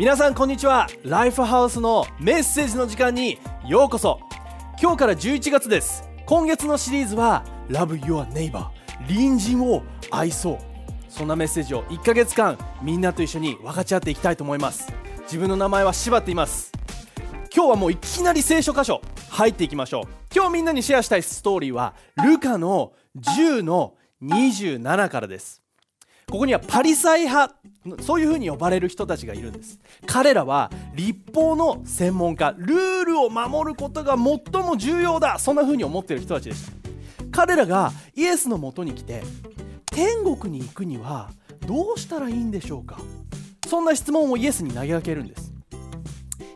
皆さんこんにちは。ライフハウスのメッセージの時間にようこそ。今日から11月です。今月のシリーズは Love Your Neighbor 隣人を愛そう。そんなメッセージを1ヶ月間みんなと一緒に分かち合っていきたいと思います。自分の名前は柴っています。今日はもういきなり聖書箇所入っていきましょう。今日みんなにシェアしたいストーリーはルカの10の27からです。ここにはパリサイ派そういうふうに呼ばれる人たちがいるんです。彼らは立法の専門家ルールを守ることが最も重要だ。そんなふうに思っている人たちでした。彼らがイエスのもとに来て天国に行くにはどうしたらいいんでしょうか。そんな質問をイエスに投げかけるんです。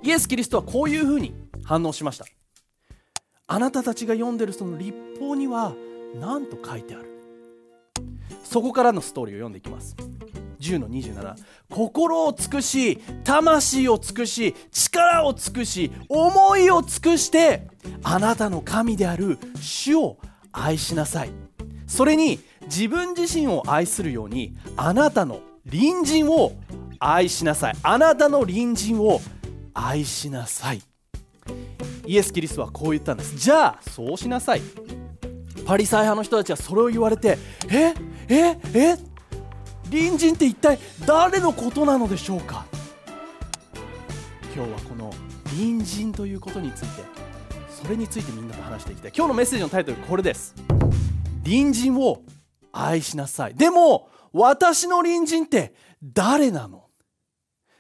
イエス・キリストはこういうふうに反応しました。あなたたちが読んでるその立法には何と書いてある。そこからのストーリーを読んでいきます。10の27心を尽くし魂を尽くし力を尽くし思いを尽くしてあなたの神である主を愛しなさい。それに自分自身を愛するようにあなたの隣人を愛しなさい。あなたの隣人を愛しなさい。イエス・キリストはこう言ったんです。じゃあそうしなさい。パリサイ派の人たちはそれを言われてえ？え？え？隣人って一体誰のことなのでしょうか今日はこの隣人ということについてそれについてみんなと話していきたい今日のメッセージのタイトルこれです隣人を愛しなさいでも私の隣人って誰なの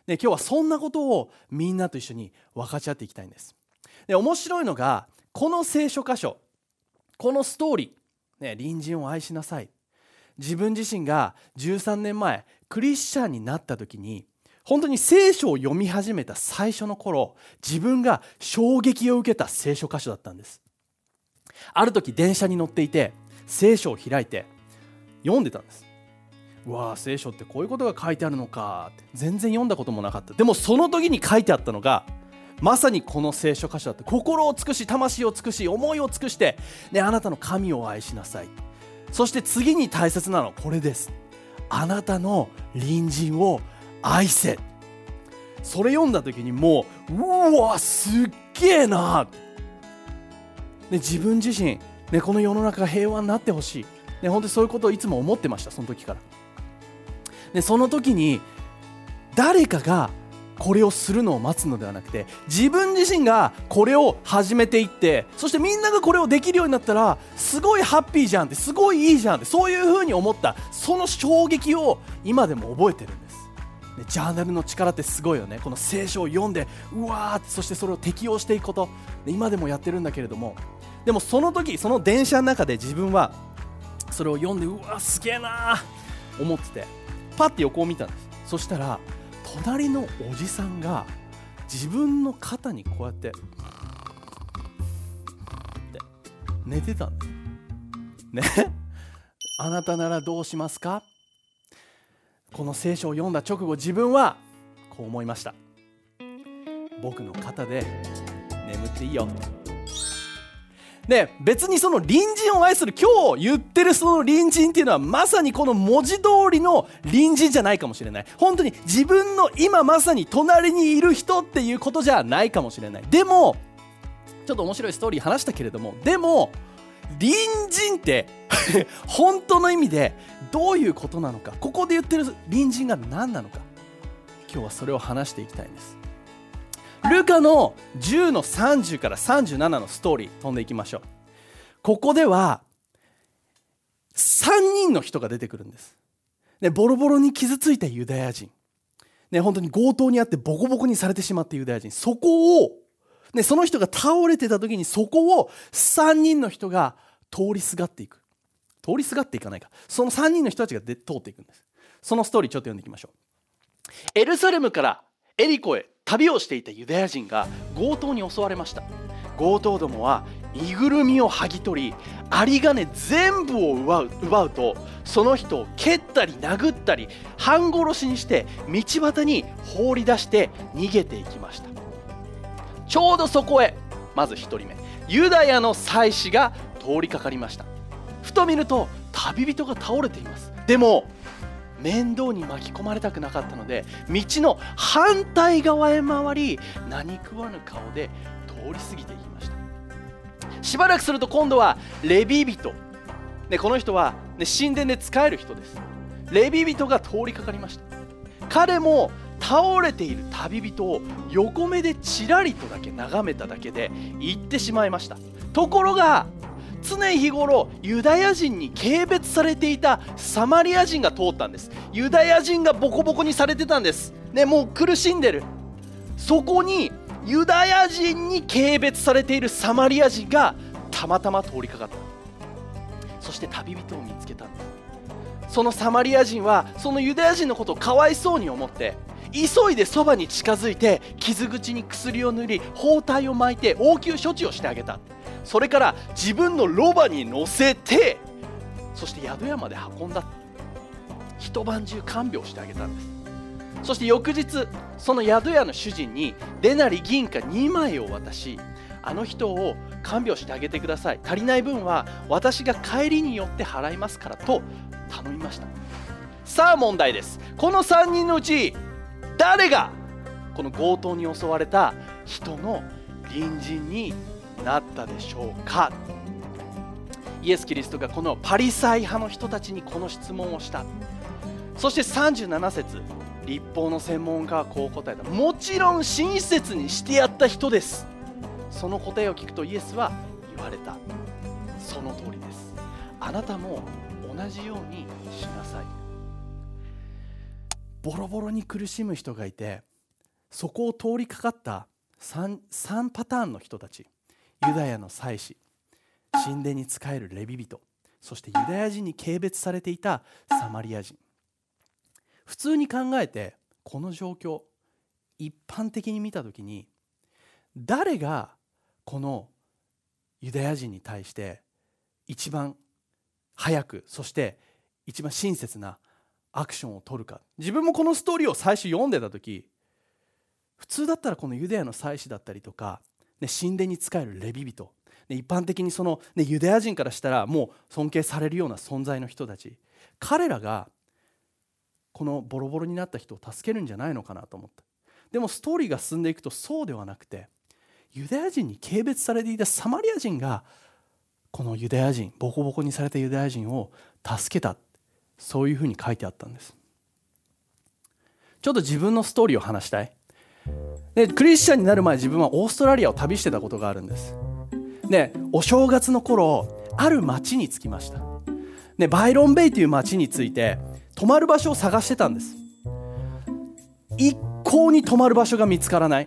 で今日はそんなことをみんなと一緒に分かち合っていきたいんですで面白いのがこの聖書箇所このストーリー、ね、隣人を愛しなさい自分自身が13年前クリスチャンになった時に本当に聖書を読み始めた最初の頃自分が衝撃を受けた聖書箇所だったんです。ある時電車に乗っていて聖書を開いて読んでたんです。うわあ聖書ってこういうことが書いてあるのかって全然読んだこともなかった。でもその時に書いてあったのがまさにこの聖書箇所だった。心を尽くし魂を尽くし思いを尽くして、ね、あなたの神を愛しなさい。そして次に大切なのはこれです。あなたの隣人を愛せ。それ読んだ時にもううわすっげえな、ね、自分自身、ね、この世の中が平和になってほしい、ね、本当にそういうことをいつも思ってましたその時から。でその時に誰かがこれをするのを待つのではなくて自分自身がこれを始めていってそしてみんながこれをできるようになったらすごいハッピーじゃんってすごいいいじゃんってそういうふうに思ったその衝撃を今でも覚えてるんです。でジャーナルの力ってすごいよね。この聖書を読んでうわーそしてそれを適用していくこと。で今でもやってるんだけれども。でもその時その電車の中で自分はそれを読んでうわすげえなー思っててパッて横を見たんです。そしたら隣のおじさんが自分の肩にこうやって寝てたんですね？あなたならどうしますか？この聖書を読んだ直後自分はこう思いました。僕の肩で眠っていいよで別にその隣人を愛する今日言ってるその隣人っていうのはまさにこの文字通りの隣人じゃないかもしれない。本当に自分の今まさに隣にいる人っていうことじゃないかもしれない。でもちょっと面白いストーリー話したけれどもでも隣人って 本当の意味でどういうことなのかここで言ってる隣人が何なのか今日はそれを話していきたいんです。ルカの10の30から37のストーリー飛んでいきましょう。ここでは3人の人が出てくるんです、ね、ボロボロに傷ついたユダヤ人、ね、本当に強盗にあってボコボコにされてしまったユダヤ人。そこを、ね、その人が倒れてた時にそこを3人の人が通りすがっていく。通りすがっていかないか。その3人の人たちがで通っていくんです。そのストーリーちょっと読んでいきましょう。エルサレムからエリコへ旅をしていたユダヤ人が強盗に襲われました。強盗どもは身ぐるみを剥ぎ取り有り金全部を奪う奪うとその人を蹴ったり殴ったり半殺しにして道端に放り出して逃げていきました。ちょうどそこへまず1人目ユダヤの祭司が通りかかりました。ふと見ると旅人が倒れています。でも面倒に巻き込まれたくなかったので道の反対側へ回り何食わぬ顔で通り過ぎていきました。しばらくすると今度はレビ人、ね、この人は、ね、神殿で仕える人です。レビ人が通りかかりました。彼も倒れている旅人を横目でちらりとだけ眺めただけで行ってしまいました。ところが常日頃ユダヤ人に軽蔑されていたサマリア人が通ったんです。ユダヤ人がボコボコにされてたんです。ねもう苦しんでる。そこにユダヤ人に軽蔑されているサマリア人がたまたま通りかかった。そして旅人を見つけたんですそのサマリア人はそのユダヤ人のことをかわいそうに思って急いでそばに近づいて傷口に薬を塗り包帯を巻いて応急処置をしてあげた。それから自分のロバに乗せてそして宿屋まで運んだ。一晩中看病してあげたんです。そして翌日その宿屋の主人にデナリ銀貨2枚を渡しあの人を看病してあげてください。足りない分は私が帰りによって払いますからと頼みました。さあ問題です。この3人のうち誰がこの強盗に襲われた人の隣人になったでしょうか？イエス・キリストがこのパリサイ派の人たちにこの質問をした。そして37節立法の専門家はこう答えた。もちろん親切にしてやった人です。その答えを聞くとイエスは言われた。その通りです。あなたも同じようにしなさい。ボロボロに苦しむ人がいてそこを通りかかった 3, 3パターンの人たち。ユダヤの祭司。神殿に仕えるレビ人。そしてユダヤ人に軽蔑されていたサマリア人。普通に考えてこの状況一般的に見た時に誰がこのユダヤ人に対して一番早くそして一番親切なアクションを取るか。自分もこのストーリーを最初読んでた時普通だったらこのユダヤの祭司だったりとかね、神殿に仕えるレビ人、ね、一般的にその、ね、ユダヤ人からしたらもう尊敬されるような存在の人たち。彼らがこのボロボロになった人を助けるんじゃないのかなと思った。でもストーリーが進んでいくとそうではなくてユダヤ人に軽蔑されていたサマリア人がこのユダヤ人ボコボコにされたユダヤ人を助けた。そういうふうに書いてあったんです。ちょっと自分のストーリーを話したい。でクリスチャンになる前自分はオーストラリアを旅してたことがあるんです。でお正月の頃ある町に着きました。でバイロンベイという町に着いて泊まる場所を探してたんです。一向に泊まる場所が見つからない。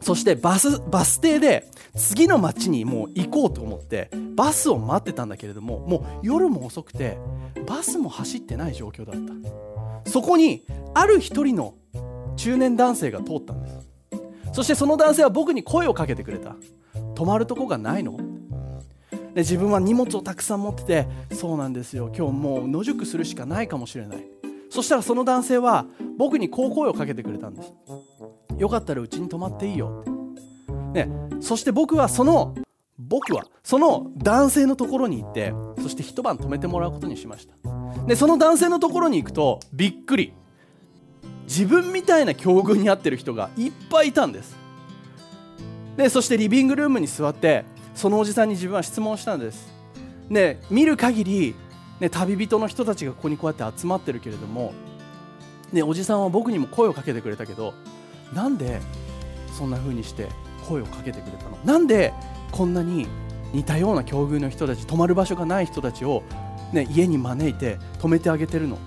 そしてバスバス停で次の町にもう行こうと思ってバスを待ってたんだけれどももう夜も遅くてバスも走ってない状況だった。そこにある一人の中年男性が通ったんです。そしてその男性は僕に声をかけてくれた。泊まるとこがないの。で自分は荷物をたくさん持っててそうなんですよ。今日もう野宿するしかないかもしれない。そしたらその男性は僕にこう声をかけてくれたんです。よかったらうちに泊まっていいよって、ね、そして僕はその僕はその男性のところに行ってそして一晩泊めてもらうことにしました。でその男性のところに行くとびっくり。自分みたいな境遇に遭ってる人がいっぱいいたんです。でそしてリビングルームに座ってそのおじさんに自分は質問したんです。で見る限りね、旅人の人たちがここにこうやって集まってるけれども、ね、おじさんは僕にも声をかけてくれたけどなんでそんな風にして声をかけてくれたの？なんでこんなに似たような境遇の人たち泊まる場所がない人たちを、ね、家に招いて泊めてあげてるの。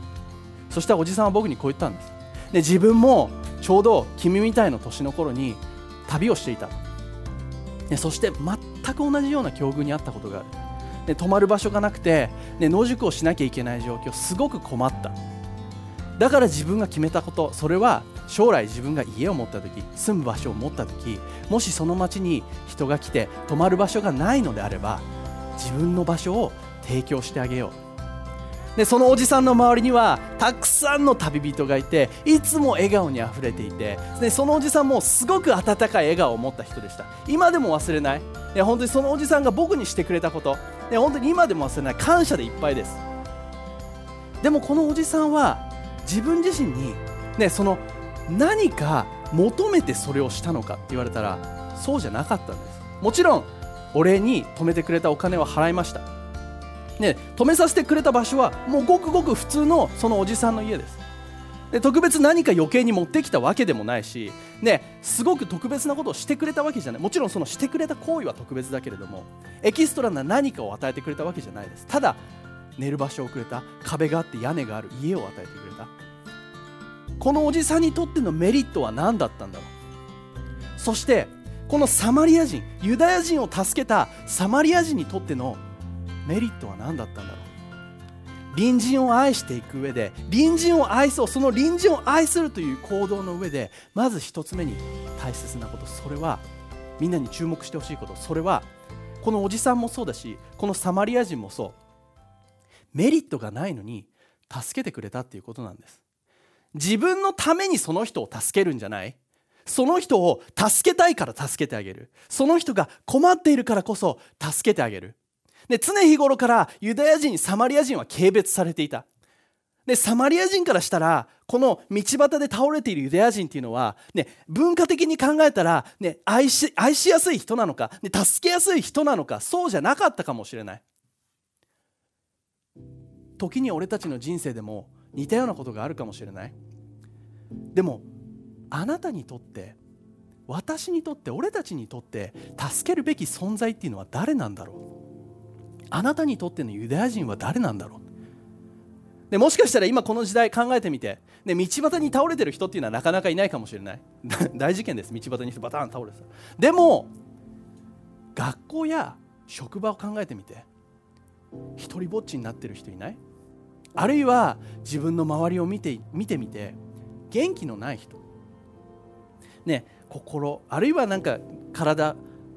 そしたらおじさんは僕にこう言ったんです。で自分もちょうど君みたいな年の頃に旅をしていた。でそして全く同じような境遇にあったことがある。で泊まる場所がなくて、ね、野宿をしなきゃいけない状況すごく困った。だから自分が決めたことそれは将来自分が家を持った時住む場所を持った時もしその町に人が来て泊まる場所がないのであれば自分の場所を提供してあげよう。でそのおじさんの周りにはたくさんの旅人がいていつも笑顔にあふれていてでそのおじさんもすごく温かい笑顔を持った人でした。今でも忘れない。い本当にそのおじさんが僕にしてくれたこと。で本当に今でも忘れない。感謝でいっぱいです。でもこのおじさんは自分自身に、ね、その何か求めてそれをしたのかって言われたらそうじゃなかったんです。もちろんお礼に止めてくれたお金は払いました。ね止めさせてくれた場所はもうごくごく普通のそのおじさんの家です。で特別何か余計に持ってきたわけでもないし、ね、すごく特別なことをしてくれたわけじゃない。もちろんそのしてくれた行為は特別だけれどもエキストラな何かを与えてくれたわけじゃないです。ただ寝る場所をくれた壁があって屋根がある家を与えてくれた。このおじさんにとってのメリットは何だったんだろう？そしてこのサマリア人ユダヤ人を助けたサマリア人にとってのメリットは何だったんだろう？隣人を愛していく上で隣人を愛そうその隣人を愛するという行動の上でまず一つ目に大切なこと。それはみんなに注目してほしいこと。それはこのおじさんもそうだしこのサマリア人もそう。メリットがないのに助けてくれたっていうことなんです。自分のためにその人を助けるんじゃない？その人を助けたいから助けてあげる。その人が困っているからこそ助けてあげる。で常日頃からユダヤ人サマリア人は軽蔑されていた。でサマリア人からしたらこの道端で倒れているユダヤ人っていうのは、ね、文化的に考えたら、ね、愛し愛しやすい人なのか、ね、助けやすい人なのかそうじゃなかったかもしれない。時に俺たちの人生でも似たようなことがあるかもしれない。でもあなたにとって私にとって俺たちにとって助けるべき存在っていうのは誰なんだろう？あなたにとってのユダヤ人は誰なんだろう？でもしかしたら今この時代考えてみて、ね、道端に倒れてる人っていうのはなかなかいないかもしれない。大事件です。道端にバタン倒れてた。でも学校や職場を考えてみて一人ぼっちになってる人いない？あるいは自分の周りを見て見てみて元気のない人。ね心あるいはなんか体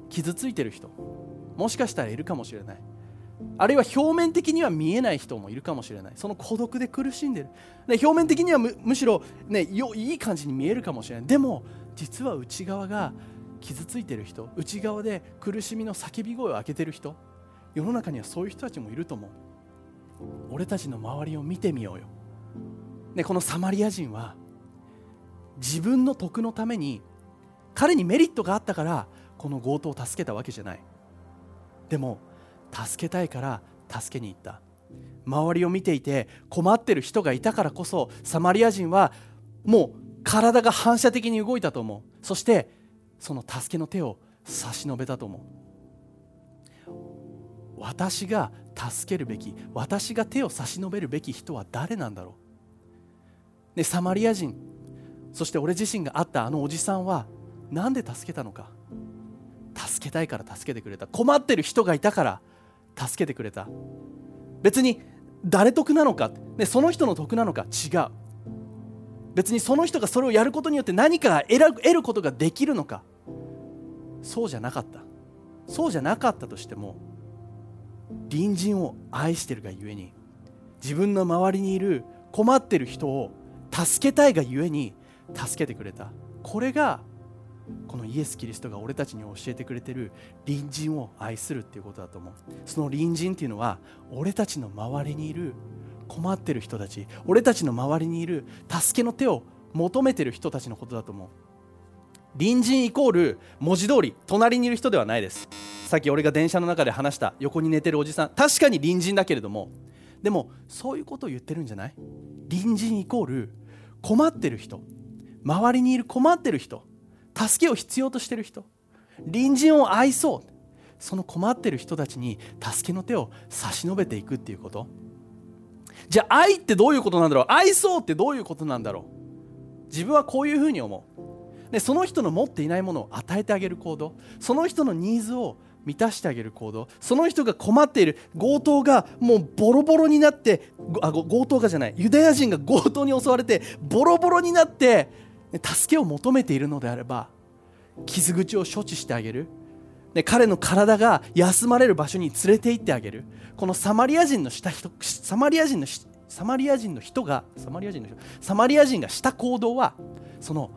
傷ついてる人。もしかしたらいるかもしれない。あるいは表面的には見えない人もいるかもしれない。その孤独で苦しんでる、ね、表面的にはむしろ、ね、よいい感じに見えるかもしれない。でも実は内側が傷ついてる人。内側で苦しみの叫び声を上げてる人。世の中にはそういう人たちもいると思う。俺たちの周りを見てみようよ、ね、このサマリア人は自分の徳のために彼にメリットがあったからこの強盗を助けたわけじゃない。でも助けたいから助けに行った。周りを見ていて困ってる人がいたからこそサマリア人はもう体が反射的に動いたと思う。そしてその助けの手を差し伸べたと思う。私が助けるべき私が手を差し伸べるべき人は誰なんだろう、ね、サマリア人そして俺自身が会ったあのおじさんは何で助けたのか。助けたいから助けてくれた。困ってる人がいたから助けてくれた。別に誰得なのか、ね、その人の得なのか違う。別にその人がそれをやることによって何か得ることができるのか。そうじゃなかった。そうじゃなかったとしても隣人を愛してるがゆえに自分の周りにいる困ってる人を助けたいがゆえに助けてくれた。これがこのイエス・キリストが俺たちに教えてくれてる隣人を愛するっていうことだと思う。その隣人っていうのは俺たちの周りにいる困ってる人たち俺たちの周りにいる助けの手を求めてる人たちのことだと思う。隣人イコール文字通り隣にいる人ではないです。さっき俺が電車の中で話した横に寝てるおじさん。確かに隣人だけれども。でもそういうことを言ってるんじゃない？隣人イコール困ってる人。周りにいる困ってる人。助けを必要としてる人。隣人を愛そう。その困ってる人たちに助けの手を差し伸べていくっていうこと。じゃあ愛ってどういうことなんだろう？愛そうってどういうことなんだろう？自分はこういうふうに思う。でその人の持っていないものを与えてあげる行動。その人のニーズを満たしてあげる行動。その人が困っている強盗がもうボロボロになってあ強盗がじゃない。ユダヤ人が強盗に襲われてボロボロになって助けを求めているのであれば傷口を処置してあげる。で彼の体が休まれる場所に連れて行ってあげる。このサマリア人のした人サマリア人のサマリア人の人がサマリア人の人サマリア人がした行動はその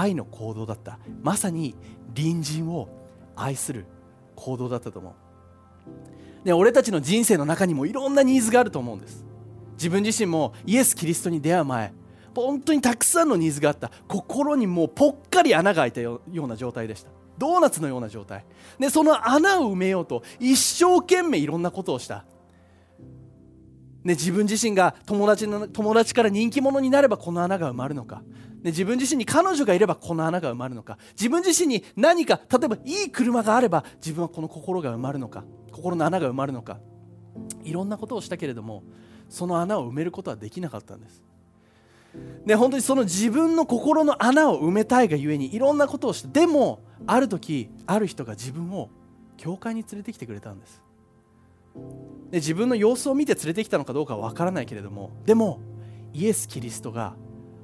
愛の行動だった。まさに隣人を愛する行動だったと思う。で俺たちの人生の中にもいろんなニーズがあると思うんです。自分自身もイエス・キリストに出会う前本当にたくさんのニーズがあった。心にもうぽっかり穴が開いたような状態でした。ドーナツのような状態。でその穴を埋めようと一生懸命いろんなことをした。ね、自分自身が友達の友達から人気者になればこの穴が埋まるのか、ね、自分自身に彼女がいればこの穴が埋まるのか。自分自身に何か例えばいい車があれば自分はこの心が埋まるのか。心の穴が埋まるのか。いろんなことをしたけれどもその穴を埋めることはできなかったんです。で本当にその自分の心の穴を埋めたいがゆえにいろんなことをしてでもある時ある人が自分を教会に連れてきてくれたんです。で自分の様子を見て連れてきたのかどうかは分からないけれどもでもイエス・キリストが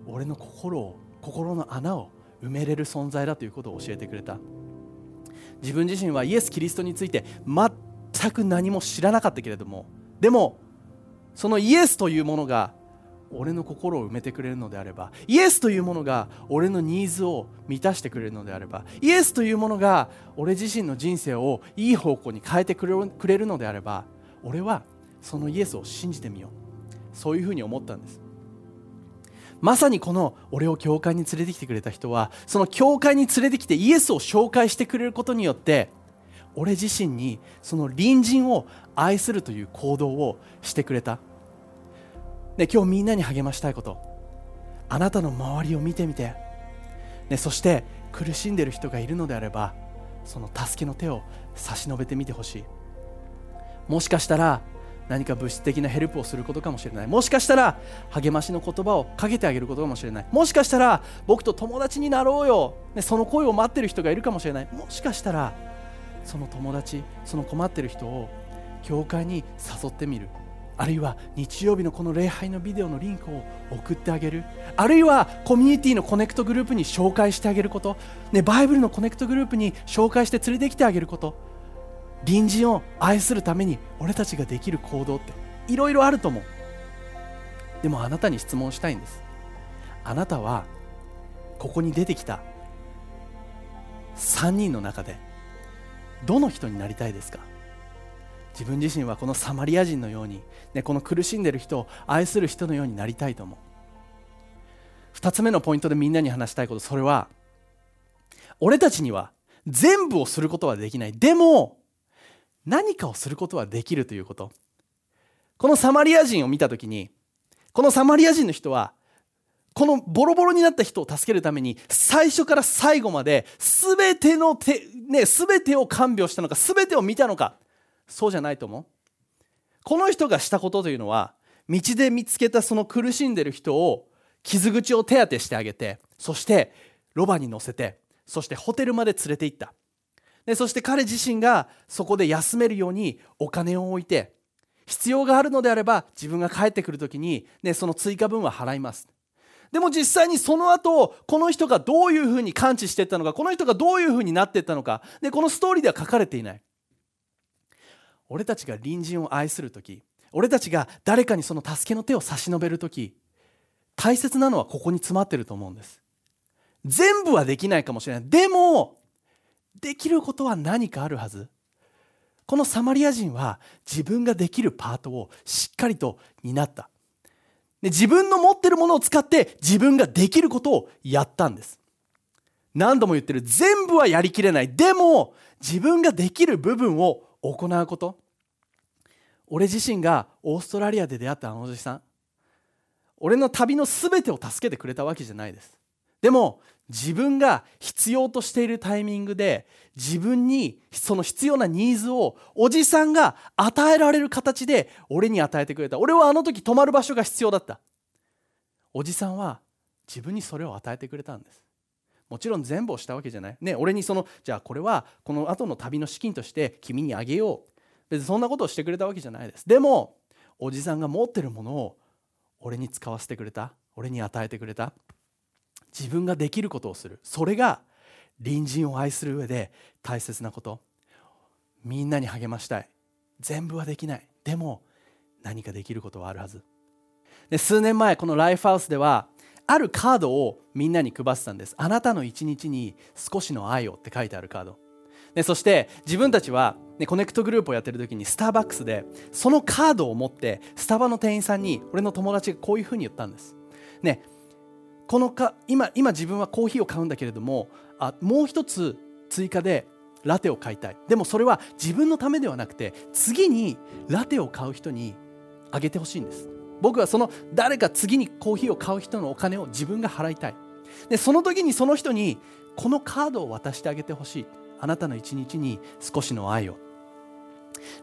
俺の心を心の穴を埋めれる存在だということを教えてくれた。自分自身はイエス・キリストについて全く何も知らなかったけれどもでもそのイエスというものが俺の心を埋めてくれるのであればイエスというものが俺のニーズを満たしてくれるのであればイエスというものが俺自身の人生をいい方向に変えてくれるのであれば俺はそのイエスを信じてみよう。そういうふうに思ったんです。まさにこの俺を教会に連れてきてくれた人はその教会に連れてきてイエスを紹介してくれることによって俺自身にその隣人を愛するという行動をしてくれた。で今日みんなに励ましたいこと。あなたの周りを見てみて、ね、そして苦しんでいる人がいるのであればその助けの手を差し伸べてみてほしい。もしかしたら何か物質的なヘルプをすることかもしれない。もしかしたら励ましの言葉をかけてあげることかもしれない。もしかしたら僕と友達になろうよ、ね、その声を待ってる人がいるかもしれない。もしかしたらその友達その困ってる人を教会に誘ってみる。あるいは日曜日のこの礼拝のビデオのリンクを送ってあげる。あるいはコミュニティのコネクトグループに紹介してあげること、ね、バイブルのコネクトグループに紹介して連れてきてあげること。隣人を愛するために俺たちができる行動っていろいろあると思う。でもあなたに質問したいんです。あなたはここに出てきた3人の中でどの人になりたいですか？自分自身はこのサマリア人のように、ね、この苦しんでる人を愛する人のようになりたいと思う。2つ目のポイントでみんなに話したいことそれは俺たちには全部をすることはできない。でも何かをすることはできるということ。このサマリア人を見た時にこのサマリア人の人はこのボロボロになった人を助けるために最初から最後まで全ての手、ね、全てを看病したのか全てを見たのかそうじゃないと思う。この人がしたことというのは道で見つけたその苦しんでる人を傷口を手当てしてあげてそしてロバに乗せてそしてホテルまで連れて行った。でそして彼自身がそこで休めるようにお金を置いて必要があるのであれば自分が帰ってくる時に、ね、その追加分は払います。でも実際にその後この人がどういうふうに感知していったのかこの人がどういうふうになっていったのかでこのストーリーでは書かれていない。俺たちが隣人を愛する時俺たちが誰かにその助けの手を差し伸べる時大切なのはここに詰まってると思うんです。全部はできないかもしれない。でもできることは何かあるはず。このサマリア人は自分ができるパートをしっかりと担った。で自分の持ってるものを使って自分ができることをやったんです。何度も言ってる。全部はやりきれない。でも自分ができる部分を行うこと。俺自身がオーストラリアで出会ったあのおじさん。俺の旅の全てを助けてくれたわけじゃないです。でも自分が必要としているタイミングで自分にその必要なニーズをおじさんが与えられる形で俺に与えてくれた俺はあの時泊まる場所が必要だったおじさんは自分にそれを与えてくれたんですもちろん全部をしたわけじゃない。ね、俺にその、じゃあこれはこの後の旅の資金として君にあげよう。別にそんなことをしてくれたわけじゃないです。でも、おじさんが持ってるものを俺に使わせてくれた。俺に与えてくれた。自分ができることをする。それが隣人を愛する上で大切なこと。みんなに励ましたい。全部はできない。でも何かできることはあるはず。で数年前このライフハウスではあるカードをみんなに配ってたんですあなたの一日に少しの愛をって書いてあるカードでそして自分たちは、ね、コネクトグループをやってる時にスターバックスでそのカードを持ってスタバの店員さんに俺の友達がこういうふうに言ったんですねこのか今今自分はコーヒーを買うんだけれどもあもう一つ追加でラテを買いたい。でもそれは自分のためではなくて次にラテを買う人にあげてほしいんです。僕はその誰か次にコーヒーを買う人のお金を自分が払いたい。でその時にその人にこのカードを渡してあげてほしい。あなたの一日に少しの愛を。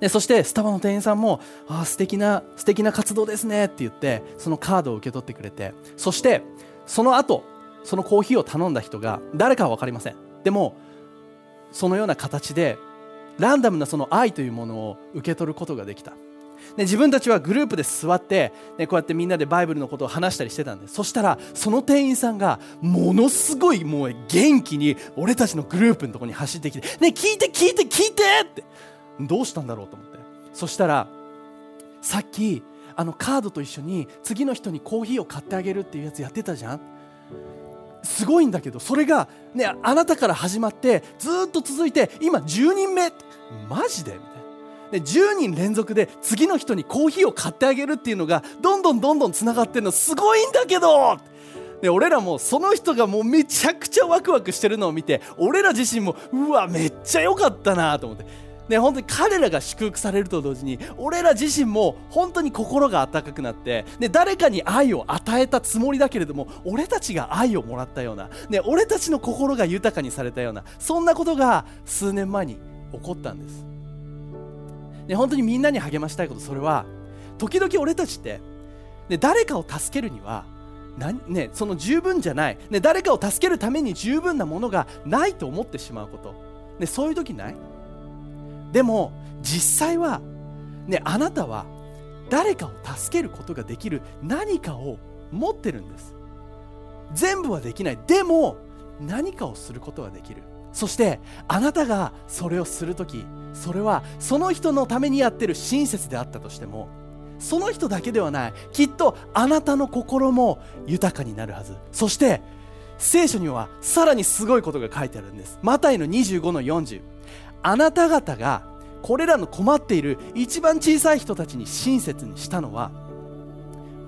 でそしてスタバの店員さんも「あ素敵な素敵な活動ですね」って言ってそのカードを受け取ってくれて。そしてその後そのコーヒーを頼んだ人が誰かは分かりませんでもそのような形でランダムなその愛というものを受け取ることができたで自分たちはグループで座って、ね、こうやってみんなでバイブルのことを話したりしてたんですそしたらその店員さんがものすごいもう元気に俺たちのグループのところに走ってきて「ね聞いて聞いて聞いて!」ってどうしたんだろうと思ってそしたらさっきあのカードと一緒に次の人にコーヒーを買ってあげるっていうやつやってたじゃん。すごいんだけどそれが、ね、あなたから始まってずっと続いて今10人目。マジで？みたいなで10人連続で次の人にコーヒーを買ってあげるっていうのがどんどんどんどんつながってるのすごいんだけど。で俺らもその人がもうめちゃくちゃワクワクしてるのを見て俺ら自身もうわめっちゃ良かったなと思って。ね、本当に彼らが祝福されると同時に俺ら自身も本当に心が温かくなってで誰かに愛を与えたつもりだけれども俺たちが愛をもらったような、ね、俺たちの心が豊かにされたようなそんなことが数年前に起こったんです、ね、本当にみんなに励ましたいことそれは時々俺たちって、ね、誰かを助けるにはなね、その十分じゃない、ね、誰かを助けるために十分なものがないと思ってしまうこと、ね、そういう時ない？でも実際は、ね、あなたは誰かを助けることができる何かを持ってるんです。全部はできない。でも何かをすることができる。そしてあなたがそれをする時それはその人のためにやってる親切であったとしてもその人だけではない。きっとあなたの心も豊かになるはず。そして聖書にはさらにすごいことが書いてあるんです。マタイの25の40あなた方がこれらの困っている一番小さい人たちに親切にしたのは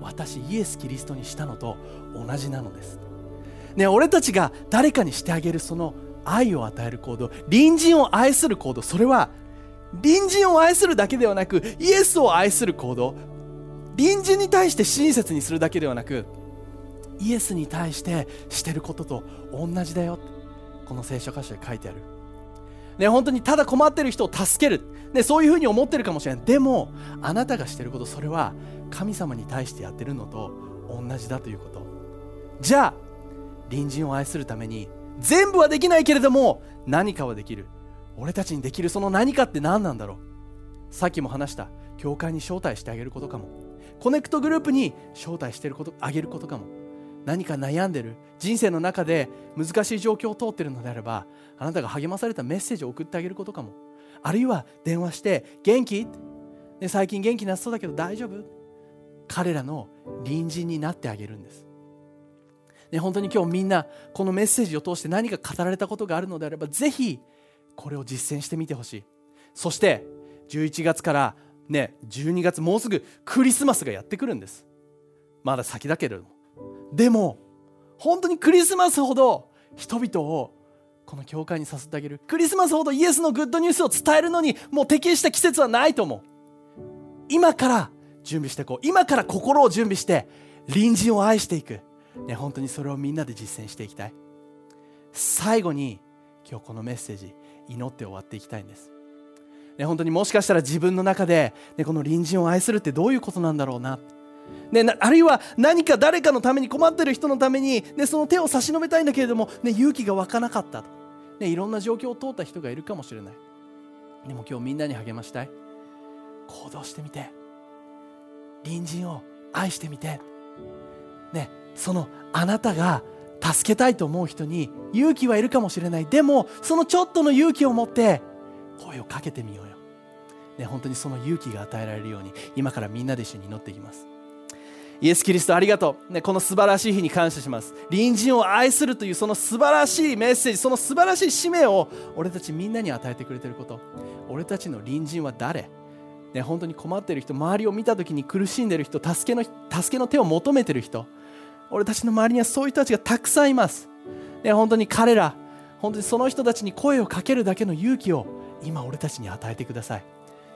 私イエス・キリストにしたのと同じなのです、ね、俺たちが誰かにしてあげるその愛を与える行動隣人を愛する行動それは隣人を愛するだけではなくイエスを愛する行動隣人に対して親切にするだけではなくイエスに対してしてることと同じだよこの聖書箇所で書いてある。ね、本当にただ困ってる人を助ける、ね、そういうふうに思ってるかもしれない。でもあなたがしてることそれは神様に対してやってるのと同じだということ。じゃあ隣人を愛するために全部はできないけれども何かはできる。俺たちにできるその何かって何なんだろう。さっきも話した教会に招待してあげることかも。コネクトグループに招待してることあげることかも。何か悩んでる人生の中で難しい状況を通っているのであればあなたが励まされたメッセージを送ってあげることかも。あるいは電話して「元気?」で最近元気なさそうだけど大丈夫？彼らの隣人になってあげるんです、ね、本当に今日みんなこのメッセージを通して何か語られたことがあるのであればぜひこれを実践してみてほしい。そして11月からね12月もうすぐクリスマスがやってくるんです。まだ先だけれども。でも本当にクリスマスほど人々をこの教会に誘ってあげる。クリスマスほどイエスのグッドニュースを伝えるのにもう適した季節はないと思う。今から準備していこう。今から心を準備して隣人を愛していく、ね、本当にそれをみんなで実践していきたい。最後に今日このメッセージ祈って終わっていきたいんです、ね、本当にもしかしたら自分の中で、ね、この隣人を愛するってどういうことなんだろうな。ね、あるいは何か誰かのために困ってる人のために、ね、その手を差し伸べたいんだけれども、ね、勇気が湧かなかったと、ね、いろんな状況を通った人がいるかもしれない。でも今日みんなに励ましたい。行動してみて。隣人を愛してみて、ね、そのあなたが助けたいと思う人に勇気はいるかもしれない。でもそのちょっとの勇気を持って声をかけてみようよ、ね、本当にその勇気が与えられるように今からみんなで一緒に祈っていきます。イエス・キリストありがとう、ね、この素晴らしい日に感謝します。隣人を愛するというその素晴らしいメッセージその素晴らしい使命を俺たちみんなに与えてくれてること。俺たちの隣人は誰？ね、本当に困っている人周りを見た時に苦しんでいる人助けの助けの手を求めている人。俺たちの周りにはそういう人たちがたくさんいます。で本当に彼ら本当にその人たちに声をかけるだけの勇気を今俺たちに与えてください。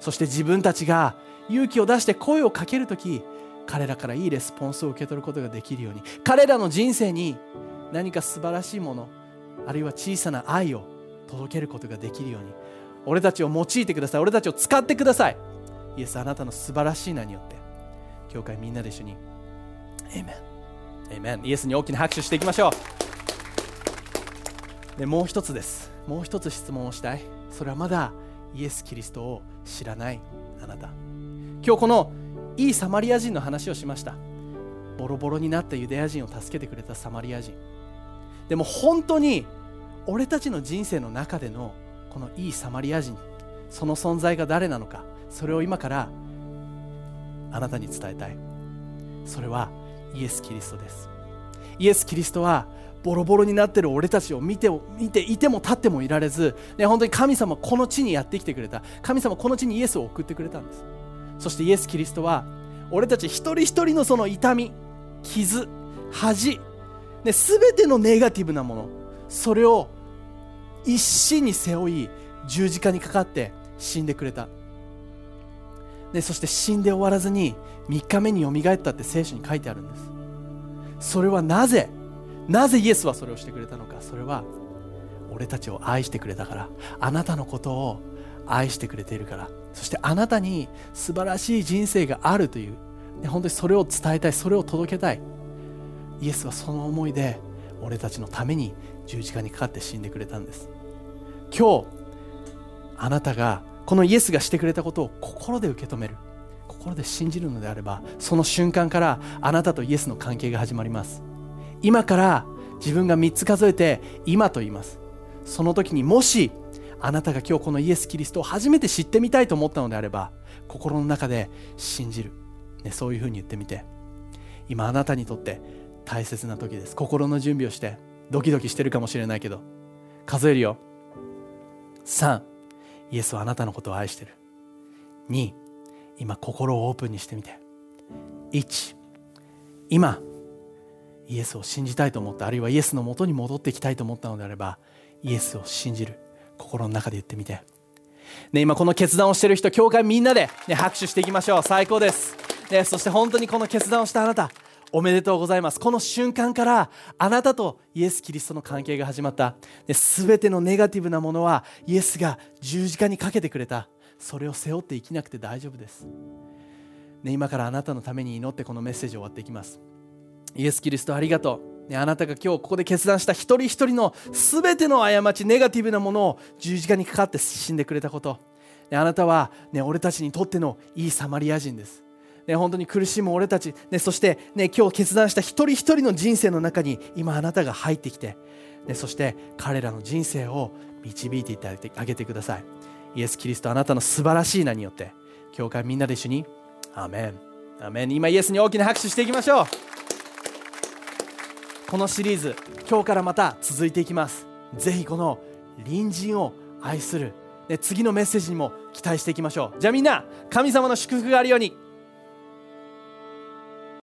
そして自分たちが勇気を出して声をかけるとき彼らからいいレスポンスを受け取ることができるように彼らの人生に何か素晴らしいものあるいは小さな愛を届けることができるように俺たちを用いてください俺たちを使ってください。イエスあなたの素晴らしい名によって教会みんなで一緒にエイメンエイメンイエスに大きな拍手していきましょう。でもう一つです。もう一つ質問をしたい。それはまだイエス・キリストを知らないあなた。今日このいいサマリア人の話をしました。ボロボロになったユダヤ人を助けてくれたサマリア人。でも本当に俺たちの人生の中でのこのいいサマリア人その存在が誰なのかそれを今からあなたに伝えたい。それはイエス・キリストです。イエス・キリストはボロボロになってる俺たちを見て見ていても立ってもいられず、ね、本当に神様この地にやってきてくれた。神様この地にイエスを送ってくれたんです。そしてイエス・キリストは俺たち一人一人のその痛み傷恥、ね、全てのネガティブなものそれを一心に背負い十字架にかかって死んでくれた。でそして死んで終わらずに3日目によみがえったって聖書に書いてあるんです。それはなぜなぜイエスはそれをしてくれたのか。それは俺たちを愛してくれたから。あなたのことを愛してくれているから。そしてあなたに素晴らしい人生があるという。本当にそれを伝えたいそれを届けたい。イエスはその思いで俺たちのために十字架にかかって死んでくれたんです。今日あなたがこのイエスがしてくれたことを心で受け止める。心で信じるのであればその瞬間からあなたとイエスの関係が始まります。今から自分が3つ数えて今と言います。その時にもしあなたが今日このイエス・キリストを初めて知ってみたいと思ったのであれば心の中で信じる、ね、そういうふうに言ってみて。今あなたにとって大切な時です。心の準備をしてドキドキしてるかもしれないけど。数えるよ。3イエスはあなたのことを愛してる。2今心をオープンにしてみて。1今イエスを信じたいと思った。あるいはイエスのもとに戻ってきたいと思ったのであればイエスを信じる。心の中で言ってみて、ね、今この決断をしている人教会みんなで、ね、拍手していきましょう。最高です、ね、そして本当にこの決断をしたあなたおめでとうございます。この瞬間からあなたとイエス・キリストの関係が始まった。全てのネガティブなものはイエスが十字架にかけてくれた。それを背負って生きなくて大丈夫です、ね、今からあなたのために祈ってこのメッセージを終わっていきます。イエス・キリストありがとう。ね、あなたが今日ここで決断した一人一人の全ての過ちネガティブなものを十字架にかかって死んでくれたこと、ね、あなたは、ね、俺たちにとってのいいサマリア人です、ね、本当に苦しむ俺たち、ね、そして、ね、今日決断した一人一人の人生の中に今あなたが入ってきて、ね、そして彼らの人生を導いていただいてあげてください。イエス・キリストあなたの素晴らしい名によって。教会みんなで一緒に。アメン。アメン。今イエスに大きな拍手していきましょう。このシリーズ今日からまた続いていきます。ぜひこの隣人を愛する、ね、次のメッセージにも期待していきましょう。じゃあみんな神様の祝福があるように。